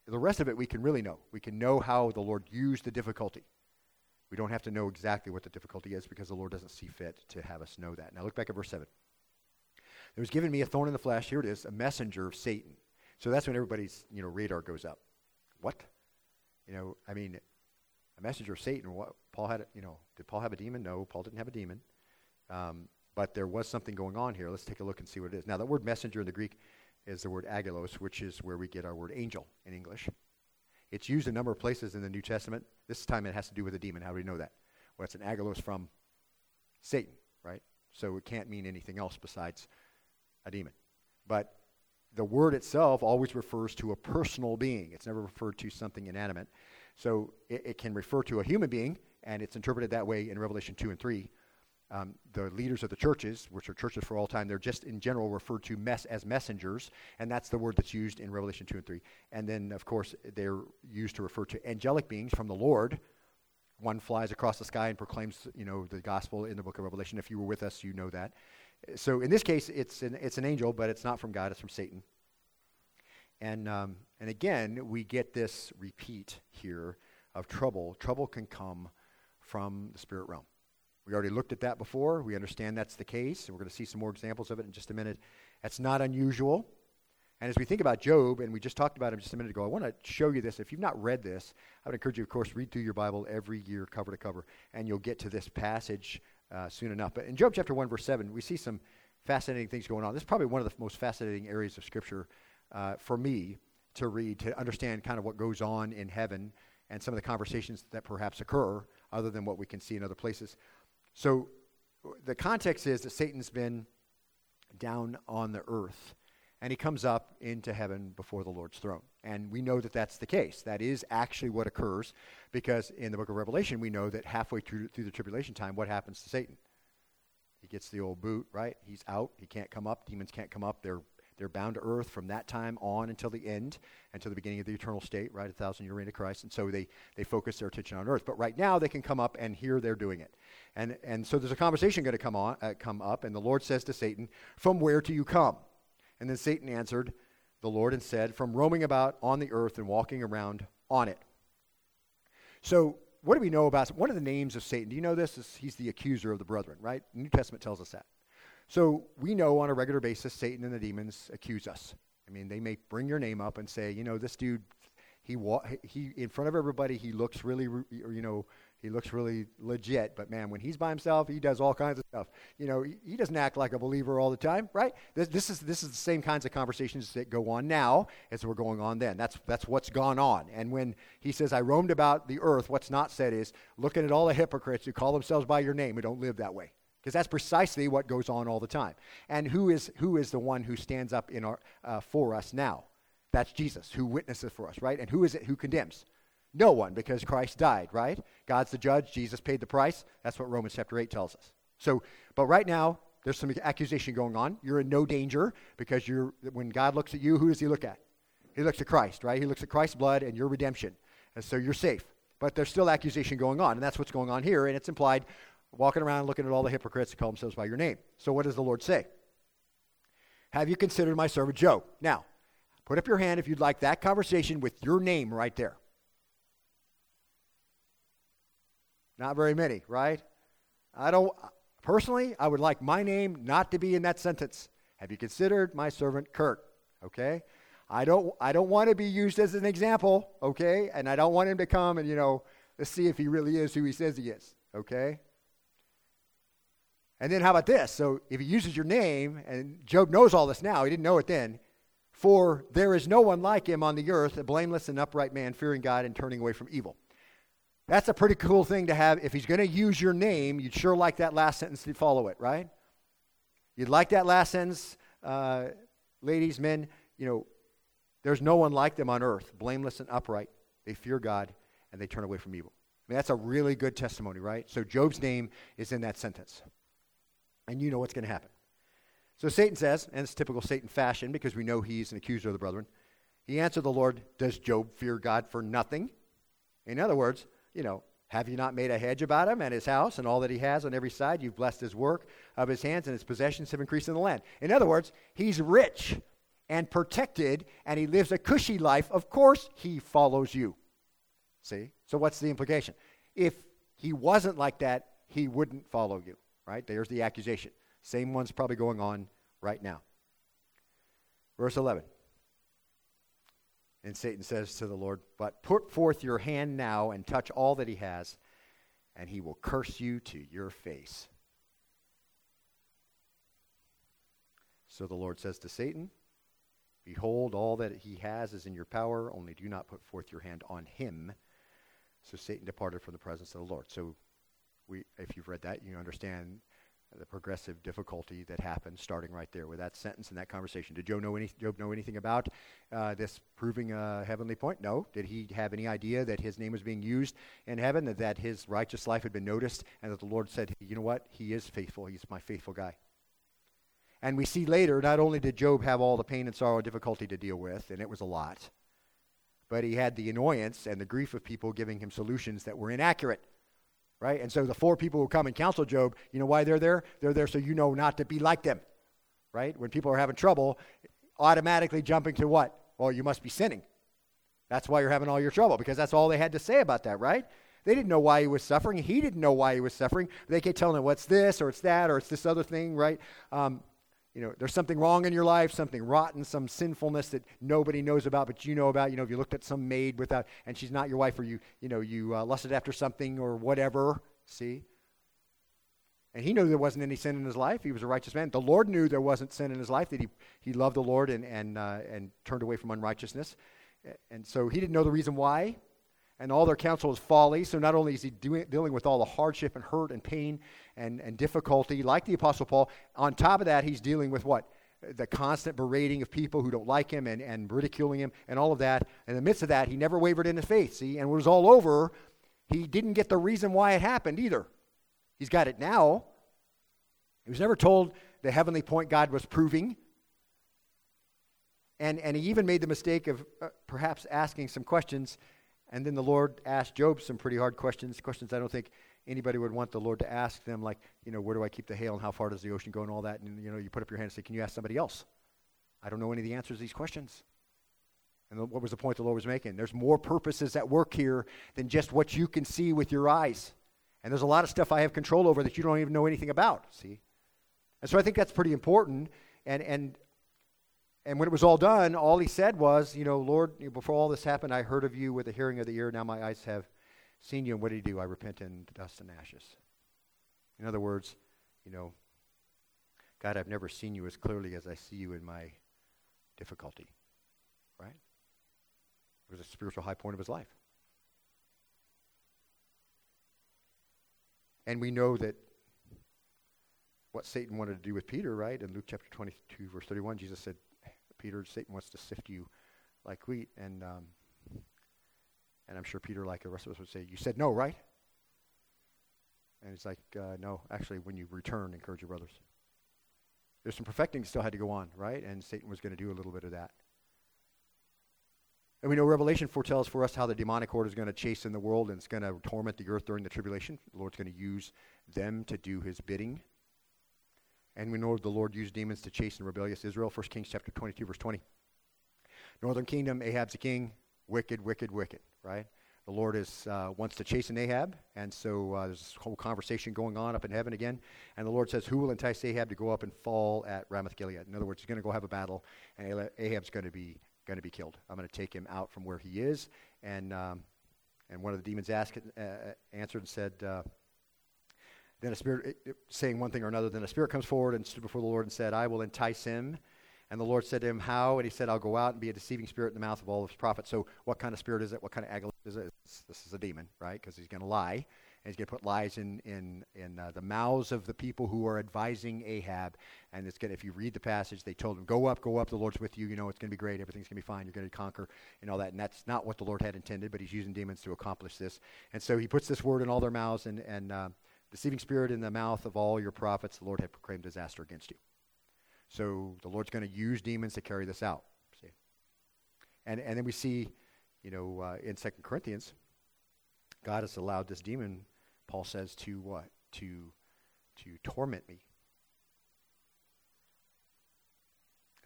the rest of it we can really know. We can know how the Lord used the difficulty. We don't have to know exactly what the difficulty is because the Lord doesn't see fit to have us know that. Now look back at verse 7. There was given me a thorn in the flesh. Here it is, a messenger of Satan so that's when everybody's you know radar goes up. What? You know, I mean, a messenger of Satan. What Paul had? You know, did Paul have a demon? No, Paul didn't have a demon. Um, but there was something going on here. Let's take a look and see what it is. Now, the word messenger in the Greek is the word angelos, which is where we get our word angel in English. It's used a number of places in the New Testament. This time it has to do with a demon. How do we know that? Well, it's an angelos from Satan, right? So it can't mean anything else besides a demon. But the word itself always refers to a personal being. It's never referred to something inanimate. So it, it can refer to a human being, and it's interpreted that way in Revelation 2 and 3. Um, the leaders of the churches, which are churches for all time, they're just in general referred to mess as messengers, and that's the word that's used in Revelation 2 and 3. And then, of course, they're used to refer to angelic beings from the Lord. One flies across the sky and proclaims, you know, the gospel in the book of Revelation. If you were with us, you know that. So in this case, it's an, it's an angel, but it's not from God, it's from Satan. And, um, and again, we get this repeat here of trouble. Trouble can come from the spirit realm. We already looked at that before. We understand that's the case. And we're going to see some more examples of it in just a minute. That's not unusual. And as we think about Job, and we just talked about him just a minute ago, I want to show you this. If you've not read this, I would encourage you, of course, read through your Bible every year, cover to cover, and you'll get to this passage uh, soon enough. But in Job chapter 1, verse 7, we see some fascinating things going on. This is probably one of the most fascinating areas of Scripture uh, for me to read, to understand kind of what goes on in heaven and some of the conversations that perhaps occur other than what we can see in other places. So the context is that Satan's been down on the earth and he comes up into heaven before the Lord's throne. And we know that that's the case. That is actually what occurs because in the book of Revelation, we know that halfway through, through the tribulation time, what happens to Satan? He gets the old boot, right? He's out. He can't come up. Demons can't come up. They're they're bound to earth from that time on until the end, until the beginning of the eternal state, right? A thousand year reign of Christ. And so they, they focus their attention on earth. But right now they can come up, and here they're doing it. And, and so there's a conversation going to come, on, uh, come up, and the Lord says to Satan, From where do you come? And then Satan answered the Lord and said, From roaming about on the earth and walking around on it. So, what do we know about one of the names of Satan? Do you know this? Is he's the accuser of the brethren, right? The New Testament tells us that. So we know on a regular basis Satan and the demons accuse us. I mean, they may bring your name up and say, you know, this dude, he wa- he in front of everybody, he looks really, you know, he looks really legit. But man, when he's by himself, he does all kinds of stuff. You know, he, doesn't act like a believer all the time, right? This, this is this is the same kinds of conversations that go on now as were going on then. That's that's what's gone on. And when he says, "I roamed about the earth," what's not said is, looking at all the hypocrites who call themselves by your name who don't live that way because that's precisely what goes on all the time. And who is, who is the one who stands up in our, uh, for us now? That's Jesus, who witnesses for us, right? And who is it who condemns? No one, because Christ died, right? God's the judge. Jesus paid the price. That's what Romans chapter 8 tells us. So, but right now, there's some accusation going on. You're in no danger because you're, when God looks at you, who does he look at? He looks at Christ, right? He looks at Christ's blood and your redemption. And so you're safe. But there's still accusation going on, and that's what's going on here, and it's implied walking around looking at all the hypocrites who call themselves by your name. So what does the Lord say? Have you considered my servant Job? Now, put up your hand if you'd like that conversation with your name right there. Not very many, right? I don't personally, I would like my name not to be in that sentence. Have you considered my servant Kurt? Okay? I don't I don't want to be used as an example, okay? And I don't want him to come and, you know, let's see if he really is who he says he is, okay? And then how about this? So if he uses your name, and Job knows all this now, he didn't know it then. For there is no one like him on the earth, a blameless and upright man, fearing God and turning away from evil. That's a pretty cool thing to have. If he's going to use your name, you'd sure like that last sentence to follow it, right? You'd like that last sentence, uh, ladies, men, you know, there's no one like them on earth, blameless and upright. They fear God and they turn away from evil. I mean, that's a really good testimony, right? So Job's name is in that sentence and you know what's going to happen. So Satan says, and it's typical Satan fashion because we know he's an accuser of the brethren. He answered the Lord, Does Job fear God for nothing? In other words, you know, have you not made a hedge about him and his house and all that he has on every side? You've blessed his work of his hands, and his possessions have increased in the land. In other words, he's rich and protected, and he lives a cushy life. Of course, he follows you. See? So, what's the implication? If he wasn't like that, he wouldn't follow you right? There's the accusation. Same one's probably going on right now. Verse 11. And Satan says to the Lord, But put forth your hand now and touch all that he has, and he will curse you to your face. So the Lord says to Satan, Behold, all that he has is in your power, only do not put forth your hand on him. So Satan departed from the presence of the Lord. So we, if you've read that, you understand the progressive difficulty that happened starting right there with that sentence and that conversation. Did Job know, any, Job know anything about uh, this proving a heavenly point? No. Did he have any idea that his name was being used in heaven, that, that his righteous life had been noticed, and that the Lord said, you know what? He is faithful. He's my faithful guy. And we see later, not only did Job have all the pain and sorrow and difficulty to deal with, and it was a lot, but he had the annoyance and the grief of people giving him solutions that were inaccurate right? And so the four people who come and counsel Job, you know why they're there? They're there so you know not to be like them, right? When people are having trouble, automatically jumping to what? Well, you must be sinning. That's why you're having all your trouble, because that's all they had to say about that, right? They didn't know why he was suffering. He didn't know why he was suffering. They kept telling him, what's this, or it's that, or it's this other thing, right? Um, you know, there's something wrong in your life, something rotten, some sinfulness that nobody knows about, but you know about. You know, if you looked at some maid without, and she's not your wife, or you, you know, you uh, lusted after something or whatever. See. And he knew there wasn't any sin in his life. He was a righteous man. The Lord knew there wasn't sin in his life, that he, he loved the Lord and, and, uh, and turned away from unrighteousness. And so he didn't know the reason why. And all their counsel is folly. So not only is he doing, dealing with all the hardship and hurt and pain and, and difficulty, like the Apostle Paul. On top of that, he's dealing with what? The constant berating of people who don't like him and, and ridiculing him and all of that. In the midst of that, he never wavered in his faith. See, and when it was all over, he didn't get the reason why it happened either. He's got it now. He was never told the heavenly point God was proving. And, and he even made the mistake of uh, perhaps asking some questions. And then the Lord asked Job some pretty hard questions, questions I don't think anybody would want the Lord to ask them, like, you know, where do I keep the hail and how far does the ocean go and all that. And, you know, you put up your hand and say, can you ask somebody else? I don't know any of the answers to these questions. And what was the point the Lord was making? There's more purposes at work here than just what you can see with your eyes. And there's a lot of stuff I have control over that you don't even know anything about, see? And so I think that's pretty important. And, and, and when it was all done, all he said was, you know, Lord, before all this happened, I heard of you with the hearing of the ear. Now my eyes have seen you, and what did he do? I repent in dust and ashes. In other words, you know, God, I've never seen you as clearly as I see you in my difficulty. Right? It was a spiritual high point of his life. And we know that what Satan wanted to do with Peter, right? In Luke chapter 22, verse 31, Jesus said, Peter, Satan wants to sift you like wheat. And um, and I'm sure Peter, like the rest of us, would say, You said no, right? And it's like, uh, No, actually, when you return, encourage your brothers. There's some perfecting still had to go on, right? And Satan was going to do a little bit of that. And we know Revelation foretells for us how the demonic horde is going to chase in the world and it's going to torment the earth during the tribulation. The Lord's going to use them to do his bidding. And we know the Lord used demons to chase and rebellious Israel. 1 Kings chapter 22, verse 20. Northern kingdom, Ahab's the king. Wicked, wicked, wicked right? The Lord is, uh, wants to chasten Ahab, and so uh, there's this whole conversation going on up in heaven again. And the Lord says, Who will entice Ahab to go up and fall at Ramoth Gilead? In other words, he's going to go have a battle, and Ahab's going to be going to be killed. I'm going to take him out from where he is. And um, and one of the demons asked, uh, uh answered and said, uh, Then a spirit, it, it, saying one thing or another, then a spirit comes forward and stood before the Lord and said, I will entice him and the Lord said to him, How? And he said, I'll go out and be a deceiving spirit in the mouth of all of his prophets. So, what kind of spirit is it? What kind of agony is it? this is a demon, right? Because he's going to lie. And he's going to put lies in, in, in uh, the mouths of the people who are advising Ahab. And it's going if you read the passage, they told him, Go up, go up, the Lord's with you. You know, it's going to be great. Everything's going to be fine. You're going to conquer and all that. And that's not what the Lord had intended, but he's using demons to accomplish this. And so he puts this word in all their mouths and, and uh, deceiving spirit in the mouth of all your prophets. The Lord had proclaimed disaster against you. So the Lord's going to use demons to carry this out. See? And, and then we see, you know, uh, in Second Corinthians, God has allowed this demon, Paul says, to what? To, to torment me.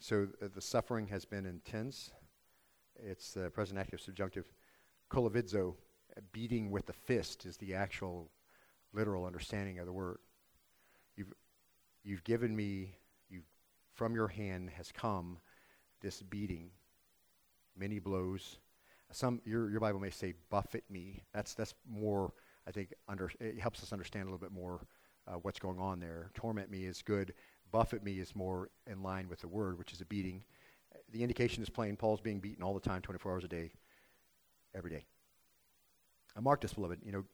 So the suffering has been intense. It's the present active subjunctive. Kolaphizo, beating with the fist, is the actual literal understanding of the word. You've, you've given me you, from your hand has come this beating, many blows. Some your your Bible may say buffet me. That's that's more I think under it helps us understand a little bit more uh, what's going on there. Torment me is good. Buffet me is more in line with the word, which is a beating. The indication is plain. Paul's being beaten all the time, 24 hours a day, every day. I mark this, beloved. You know,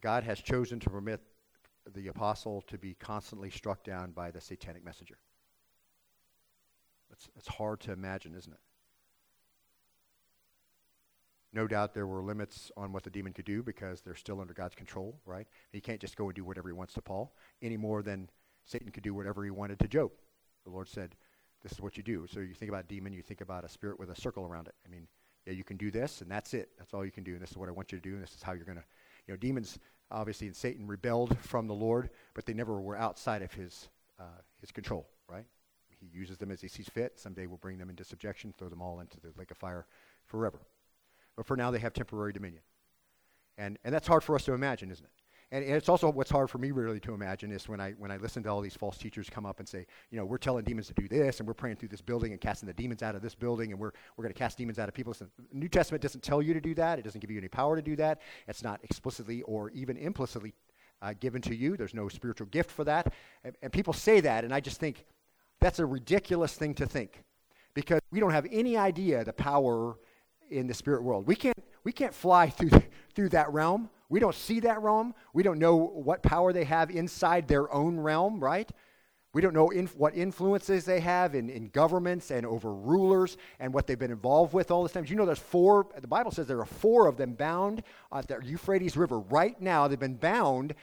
God has chosen to permit the apostle to be constantly struck down by the satanic messenger. It's, it's hard to imagine, isn't it? No doubt there were limits on what the demon could do because they're still under God's control, right? He can't just go and do whatever he wants to Paul any more than Satan could do whatever he wanted to Job. The Lord said, This is what you do. So you think about demon, you think about a spirit with a circle around it. I mean, yeah, you can do this, and that's it. That's all you can do, and this is what I want you to do, and this is how you're going to. You know, demons, obviously, and Satan rebelled from the Lord, but they never were outside of his, uh, his control, right? He uses them as he sees fit. Someday we'll bring them into subjection, throw them all into the lake of fire forever. But for now, they have temporary dominion. And, and that's hard for us to imagine, isn't it? And, and, it's also what's hard for me really to imagine is when I, when I listen to all these false teachers come up and say, you know, we're telling demons to do this, and we're praying through this building and casting the demons out of this building, and we're, we're going to cast demons out of people. Listen, New Testament doesn't tell you to do that. It doesn't give you any power to do that. It's not explicitly or even implicitly uh, given to you. There's no spiritual gift for that. And, and people say that, and I just think that's a ridiculous thing to think because we don't have any idea the power in the spirit world. We can't, we can't fly through, through that realm. We don't see that realm. We don't know what power they have inside their own realm, right? We don't know inf- what influences they have in, in governments and over rulers and what they've been involved with all this time. You know, there's four, the Bible says there are four of them bound at the Euphrates River right now. They've been bound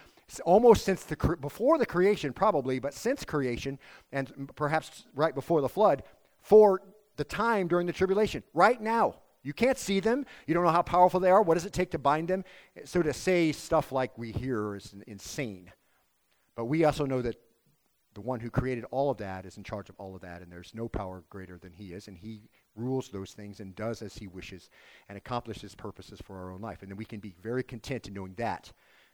almost since the, before the creation, probably, but since creation and perhaps right before the flood for the time during the tribulation, right now. You can't see them. You don't know how powerful they are. What does it take to bind them? So to say stuff like we hear is insane. But we also know that the one who created all of that is in charge of all of that, and there's no power greater than he is, and he rules those things and does as he wishes and accomplishes purposes for our own life. And then we can be very content in knowing that,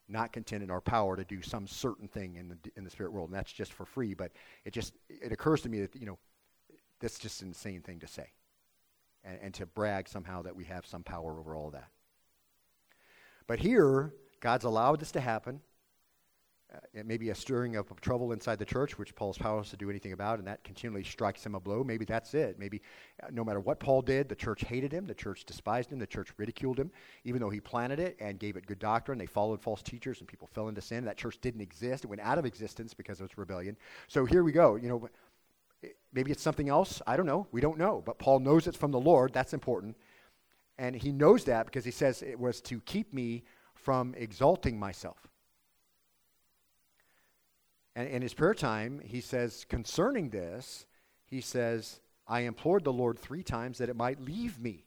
not content in our power to do some certain thing in the, in the spirit world. And that's just for free, but it just, it occurs to me that, you know, that's just an insane thing to say and, and to brag somehow that we have some power over all that. But here, God's allowed this to happen. Uh, it may be a stirring up of trouble inside the church, which Paul's powerless to do anything about, and that continually strikes him a blow. Maybe that's it. Maybe uh, no matter what Paul did, the church hated him, the church despised him, the church ridiculed him, even though he planted it and gave it good doctrine. They followed false teachers, and people fell into sin. That church didn't exist; it went out of existence because of its rebellion. So here we go. You know, Maybe it's something else. I don't know. We don't know. But Paul knows it's from the Lord. That's important. And he knows that because he says it was to keep me from exalting myself. And in his prayer time, he says, concerning this, he says, I implored the Lord three times that it might leave me.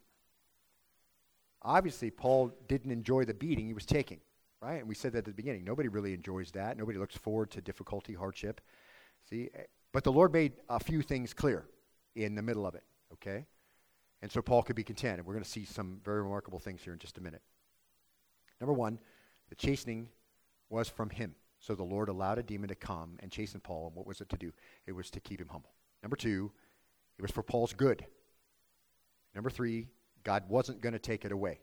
Obviously, Paul didn't enjoy the beating he was taking, right? And we said that at the beginning. Nobody really enjoys that. Nobody looks forward to difficulty, hardship. See, but the Lord made a few things clear in the middle of it, okay? And so Paul could be content. And we're going to see some very remarkable things here in just a minute. Number one, the chastening was from him. So the Lord allowed a demon to come and chasten Paul. And what was it to do? It was to keep him humble. Number two, it was for Paul's good. Number three, God wasn't going to take it away.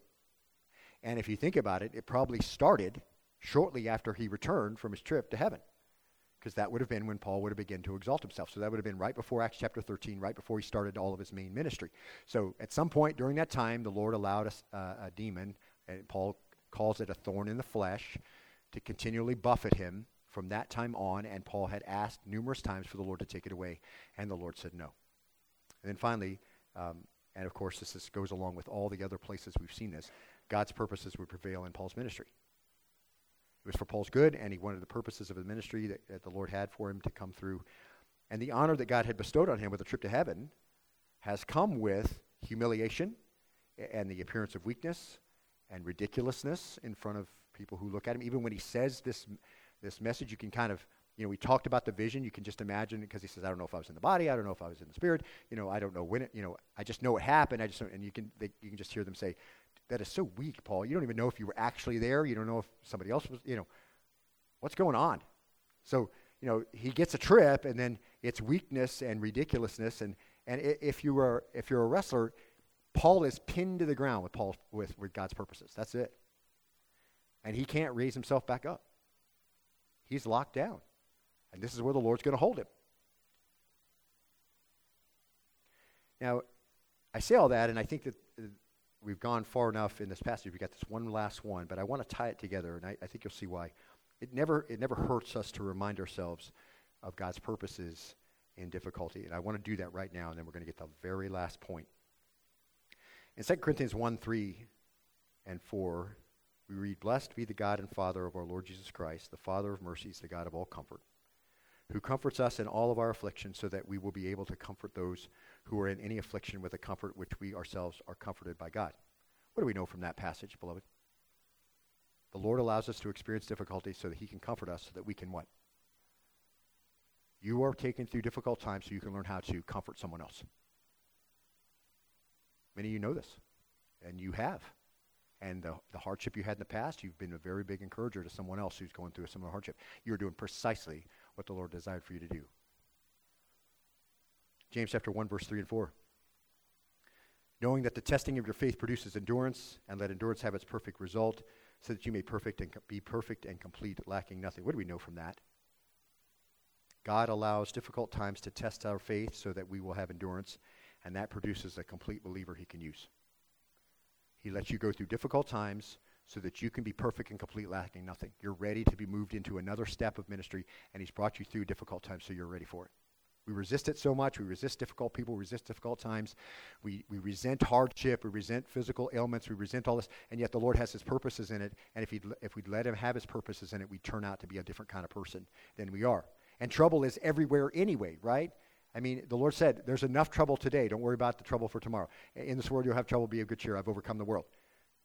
And if you think about it, it probably started shortly after he returned from his trip to heaven because that would have been when Paul would have begun to exalt himself. So that would have been right before Acts chapter 13, right before he started all of his main ministry. So at some point during that time, the Lord allowed a, uh, a demon, and Paul calls it a thorn in the flesh, to continually buffet him from that time on. And Paul had asked numerous times for the Lord to take it away, and the Lord said no. And then finally, um, and of course, this is, goes along with all the other places we've seen this, God's purposes would prevail in Paul's ministry. It was for Paul's good, and he wanted the purposes of the ministry that, that the Lord had for him to come through. And the honor that God had bestowed on him with a trip to heaven has come with humiliation and the appearance of weakness and ridiculousness in front of people who look at him. Even when he says this, this message, you can kind of, you know, we talked about the vision. You can just imagine because he says, I don't know if I was in the body. I don't know if I was in the spirit. You know, I don't know when it, you know, I just know it happened. I just, and you can, they, you can just hear them say, that is so weak, Paul. You don't even know if you were actually there. You don't know if somebody else was, you know, what's going on? So, you know, he gets a trip and then it's weakness and ridiculousness. And, and if, you are, if you're a wrestler, Paul is pinned to the ground with, Paul, with, with God's purposes. That's it. And he can't raise himself back up. He's locked down. And this is where the Lord's going to hold him. Now, I say all that, and I think that we've gone far enough in this passage. We've got this one last one, but I want to tie it together, and I, I think you'll see why It never, it never hurts us to remind ourselves of God's purposes in difficulty. And I want to do that right now, and then we're going to get the very last point. In 2 Corinthians 1 3 and 4, we read, Blessed be the God and Father of our Lord Jesus Christ, the Father of mercies, the God of all comfort, who comforts us in all of our affliction, so that we will be able to comfort those who are in any affliction with a comfort which we ourselves are comforted by God. What do we know from that passage, beloved? The Lord allows us to experience difficulty so that He can comfort us, so that we can what? You are taken through difficult times so you can learn how to comfort someone else. Many of you know this, and you have. And the, the hardship you had in the past, you've been a very big encourager to someone else who's going through a similar hardship. You're doing precisely what the Lord desired for you to do. James chapter 1, verse 3 and 4. Knowing that the testing of your faith produces endurance, and let endurance have its perfect result, so that you may perfect and be perfect and complete, lacking nothing. What do we know from that? God allows difficult times to test our faith so that we will have endurance, and that produces a complete believer he can use. He lets you go through difficult times so that you can be perfect and complete, lacking nothing. You're ready to be moved into another step of ministry, and he's brought you through difficult times so you're ready for it. We resist it so much. We resist difficult people. We resist difficult times. We, we resent hardship. We resent physical ailments. We resent all this. And yet the Lord has his purposes in it. And if, he if we'd let him have his purposes in it, we'd turn out to be a different kind of person than we are. And trouble is everywhere anyway, right? I mean, the Lord said, there's enough trouble today. Don't worry about the trouble for tomorrow. In this world, you'll have trouble. Be of good cheer. I've overcome the world.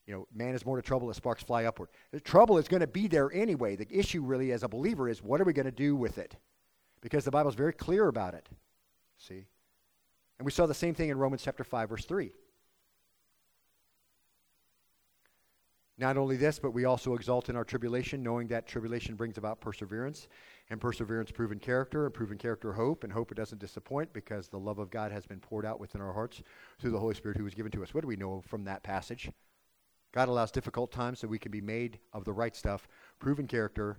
You know, man is more to trouble as sparks fly upward. The trouble is going to be there anyway. The issue, really, as a believer, is what are we going to do with it? Because the Bible is very clear about it. See? And we saw the same thing in Romans chapter 5, verse 3. Not only this, but we also exult in our tribulation, knowing that tribulation brings about perseverance, and perseverance, proven character, and proven character, hope, and hope it doesn't disappoint because the love of God has been poured out within our hearts through the Holy Spirit who was given to us. What do we know from that passage? God allows difficult times so we can be made of the right stuff, proven character,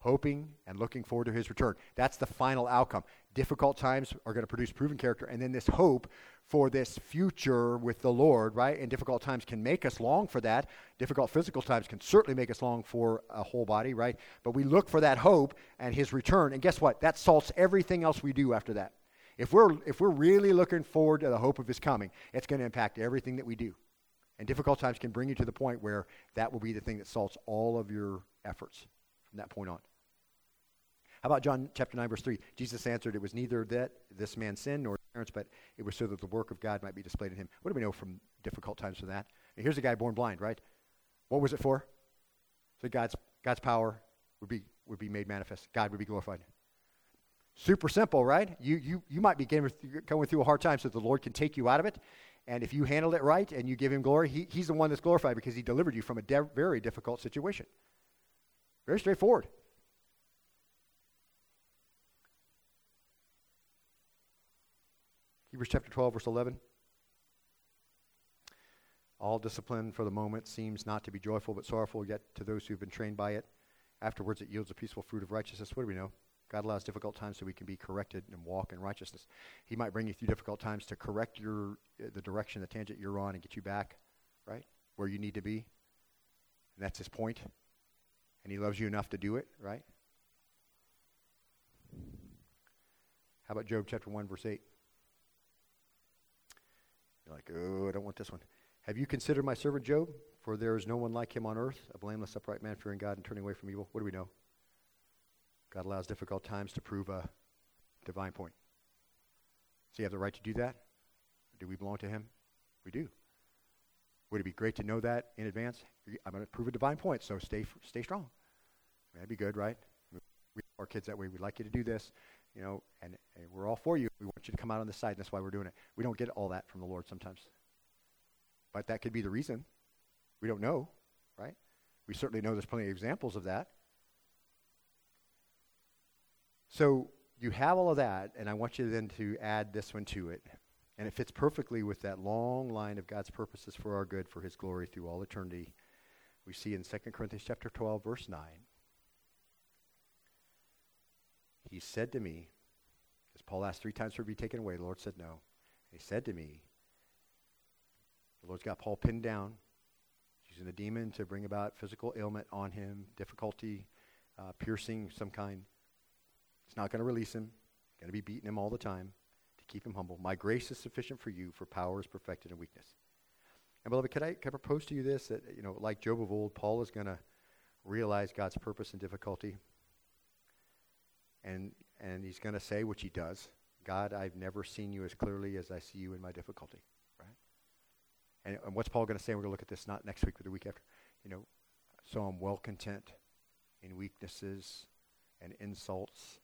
hoping and looking forward to his return. That's the final outcome. Difficult times are going to produce proven character, and then this hope for this future with the Lord, right? And difficult times can make us long for that. Difficult physical times can certainly make us long for a whole body, right? But we look for that hope and his return, and guess what? That salts everything else we do after that. If we're, if we're really looking forward to the hope of his coming, it's going to impact everything that we do. And difficult times can bring you to the point where that will be the thing that salts all of your efforts from that point on. How about John chapter 9, verse 3? Jesus answered, It was neither that this man sinned nor his parents, but it was so that the work of God might be displayed in him. What do we know from difficult times for that? And here's a guy born blind, right? What was it for? So God's, God's power would be, would be made manifest. God would be glorified. Super simple, right? You, you, you might be going through a hard time so the Lord can take you out of it. And if you handle it right and you give him glory, he, he's the one that's glorified because he delivered you from a de- very difficult situation. Very straightforward. Hebrews chapter 12, verse 11. All discipline for the moment seems not to be joyful but sorrowful, yet to those who have been trained by it, afterwards it yields a peaceful fruit of righteousness. What do we know? God allows difficult times so we can be corrected and walk in righteousness. He might bring you through difficult times to correct your uh, the direction, the tangent you're on, and get you back, right, where you need to be. And that's his point. And he loves you enough to do it, right? How about Job chapter 1, verse 8? You're like, oh, I don't want this one. Have you considered my servant Job? For there is no one like him on earth, a blameless, upright man, fearing God and turning away from evil. What do we know? God allows difficult times to prove a divine point. So you have the right to do that? Do we belong to him? We do. Would it be great to know that in advance? I'm going to prove a divine point, so stay, stay strong. That'd be good, right? We our kids that way. We'd like you to do this you know, and, and we're all for you. We want you to come out on the side, and that's why we're doing it. We don't get all that from the Lord sometimes. But that could be the reason. We don't know, right? We certainly know there's plenty of examples of that. So you have all of that, and I want you then to add this one to it. And it fits perfectly with that long line of God's purposes for our good, for his glory through all eternity. We see in 2 Corinthians chapter 12, verse 9. He said to me, because Paul asked three times for to be taken away, the Lord said no. He said to me, the Lord's got Paul pinned down, using a demon to bring about physical ailment on him, difficulty, uh, piercing some kind. It's not going to release him. Going to be beating him all the time keep him humble. My grace is sufficient for you, for power is perfected in weakness. And beloved, could I, could I propose to you this that you know, like Job of old, Paul is going to realize God's purpose in difficulty, and and he's going to say, which he does, God, I've never seen you as clearly as I see you in my difficulty. Right? And, and what's Paul going to say? We're going to look at this not next week, but the week after. You know, so I'm well content in weaknesses and insults.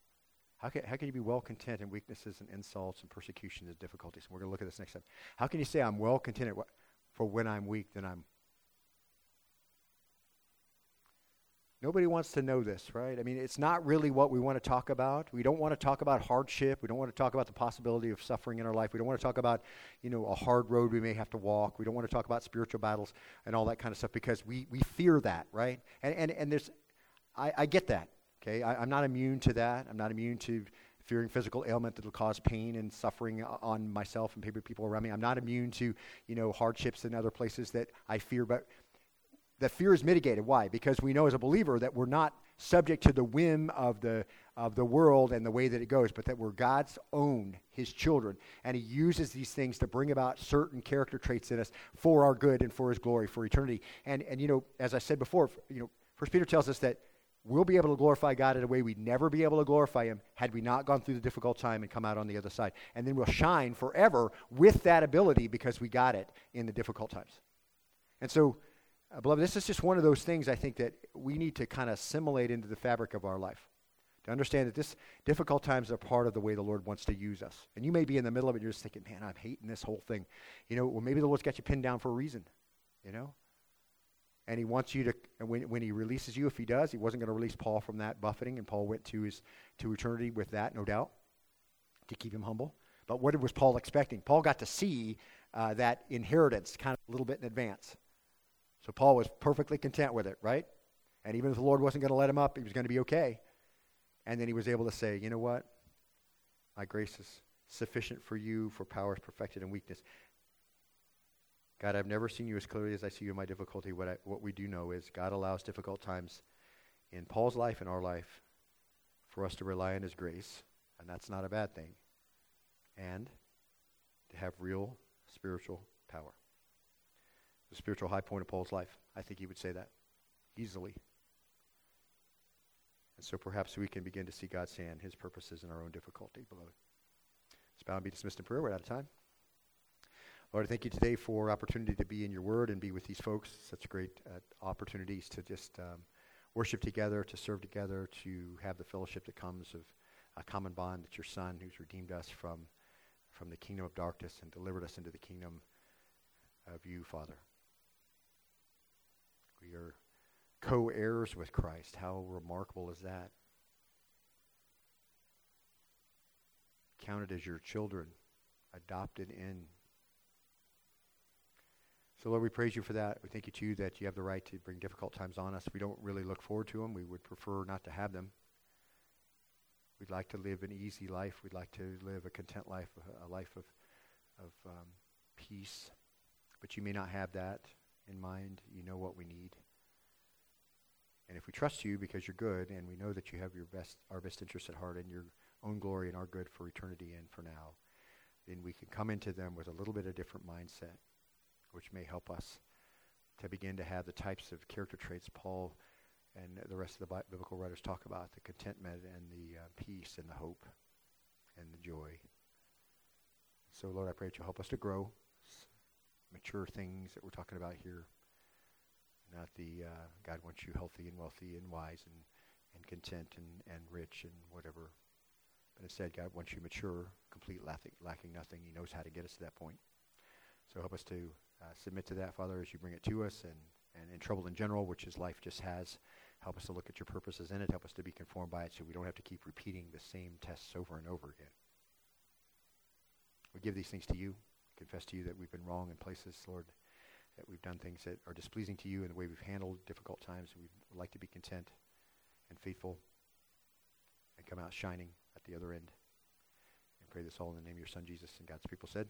How can, how can you be well content in weaknesses and insults and persecutions and difficulties? We're going to look at this next time. How can you say I'm well content for when I'm weak, then I'm Nobody wants to know this, right? I mean, it's not really what we want to talk about. We don't want to talk about hardship. We don't want to talk about the possibility of suffering in our life. We don't want to talk about, you know, a hard road we may have to walk. We don't want to talk about spiritual battles and all that kind of stuff because we, we fear that, right? And, and, and there's, I, I get that, okay? I, I'm not immune to that. I'm not immune to fearing physical ailment that will cause pain and suffering on myself and people around me. I'm not immune to, you know, hardships in other places that I fear, but that fear is mitigated. Why? Because we know as a believer that we're not subject to the whim of the, of the world and the way that it goes, but that we're God's own, His children. And He uses these things to bring about certain character traits in us for our good and for His glory, for eternity. And, and you know, as I said before, you know, First Peter tells us that we'll be able to glorify God in a way we'd never be able to glorify Him had we not gone through the difficult time and come out on the other side. And then we'll shine forever with that ability because we got it in the difficult times. And so, uh, beloved, this is just one of those things I think that we need to kind of assimilate into the fabric of our life. To understand that this difficult times are part of the way the Lord wants to use us. And you may be in the middle of it, you're just thinking, man, I'm hating this whole thing. You know, well, maybe the Lord's got you pinned down for a reason, you know? And he wants you to, when, when he releases you, if he does, he wasn't going to release Paul from that buffeting, and Paul went to his to eternity with that, no doubt, to keep him humble. But what was Paul expecting? Paul got to see uh, that inheritance kind of a little bit in advance. So Paul was perfectly content with it, right? And even if the Lord wasn't going to let him up, he was going to be okay. And then he was able to say, you know what? My grace is sufficient for you, for power is perfected in weakness. God, I've never seen you as clearly as I see you in my difficulty. What, I, what we do know is God allows difficult times in Paul's life and our life for us to rely on his grace, and that's not a bad thing, and to have real spiritual power the spiritual high point of Paul's life. I think he would say that easily. And so perhaps we can begin to see God's hand, his purposes in our own difficulty, beloved. It's bound to be dismissed in prayer. We're out of time. Lord, I thank you today for opportunity to be in your word and be with these folks. Such great uh, opportunities to just um, worship together, to serve together, to have the fellowship that comes of a common bond that your son, who's redeemed us from, from the kingdom of darkness and delivered us into the kingdom of you, Father. We are co heirs with Christ. How remarkable is that? Counted as your children, adopted in. So, Lord, we praise you for that. We thank you, too, that you have the right to bring difficult times on us. We don't really look forward to them. We would prefer not to have them. We'd like to live an easy life. We'd like to live a content life, a life of, of um, peace. But you may not have that in mind. You know what we need. And if we trust you because you're good and we know that you have your best, our best interests at heart and your own glory and our good for eternity and for now, then we can come into them with a little bit of different mindset, which may help us to begin to have the types of character traits Paul and the rest of the biblical writers talk about, the contentment and the uh, peace and the hope and the joy. So, Lord, I pray that you help us to grow, mature things that we're talking about here not the uh, God wants you healthy and wealthy and wise and, and content and, and rich and whatever. But instead, God wants you mature, complete, lacking, lacking nothing. He knows how to get us to that point. So help us to Uh, submit to that, Father, as you bring it to us and, and in trouble in general, which is life just has. Help us to look at your purposes in it. Help us to be conformed by it so we don't have to keep repeating the same tests over and over again. We give these things to you, confess to you that we've been wrong in places, Lord that we've done things that are displeasing to you in the way we've handled difficult times. We'd like to be content and faithful and come out shining at the other end. And pray this all in the name of your Son, Jesus, and God's people said.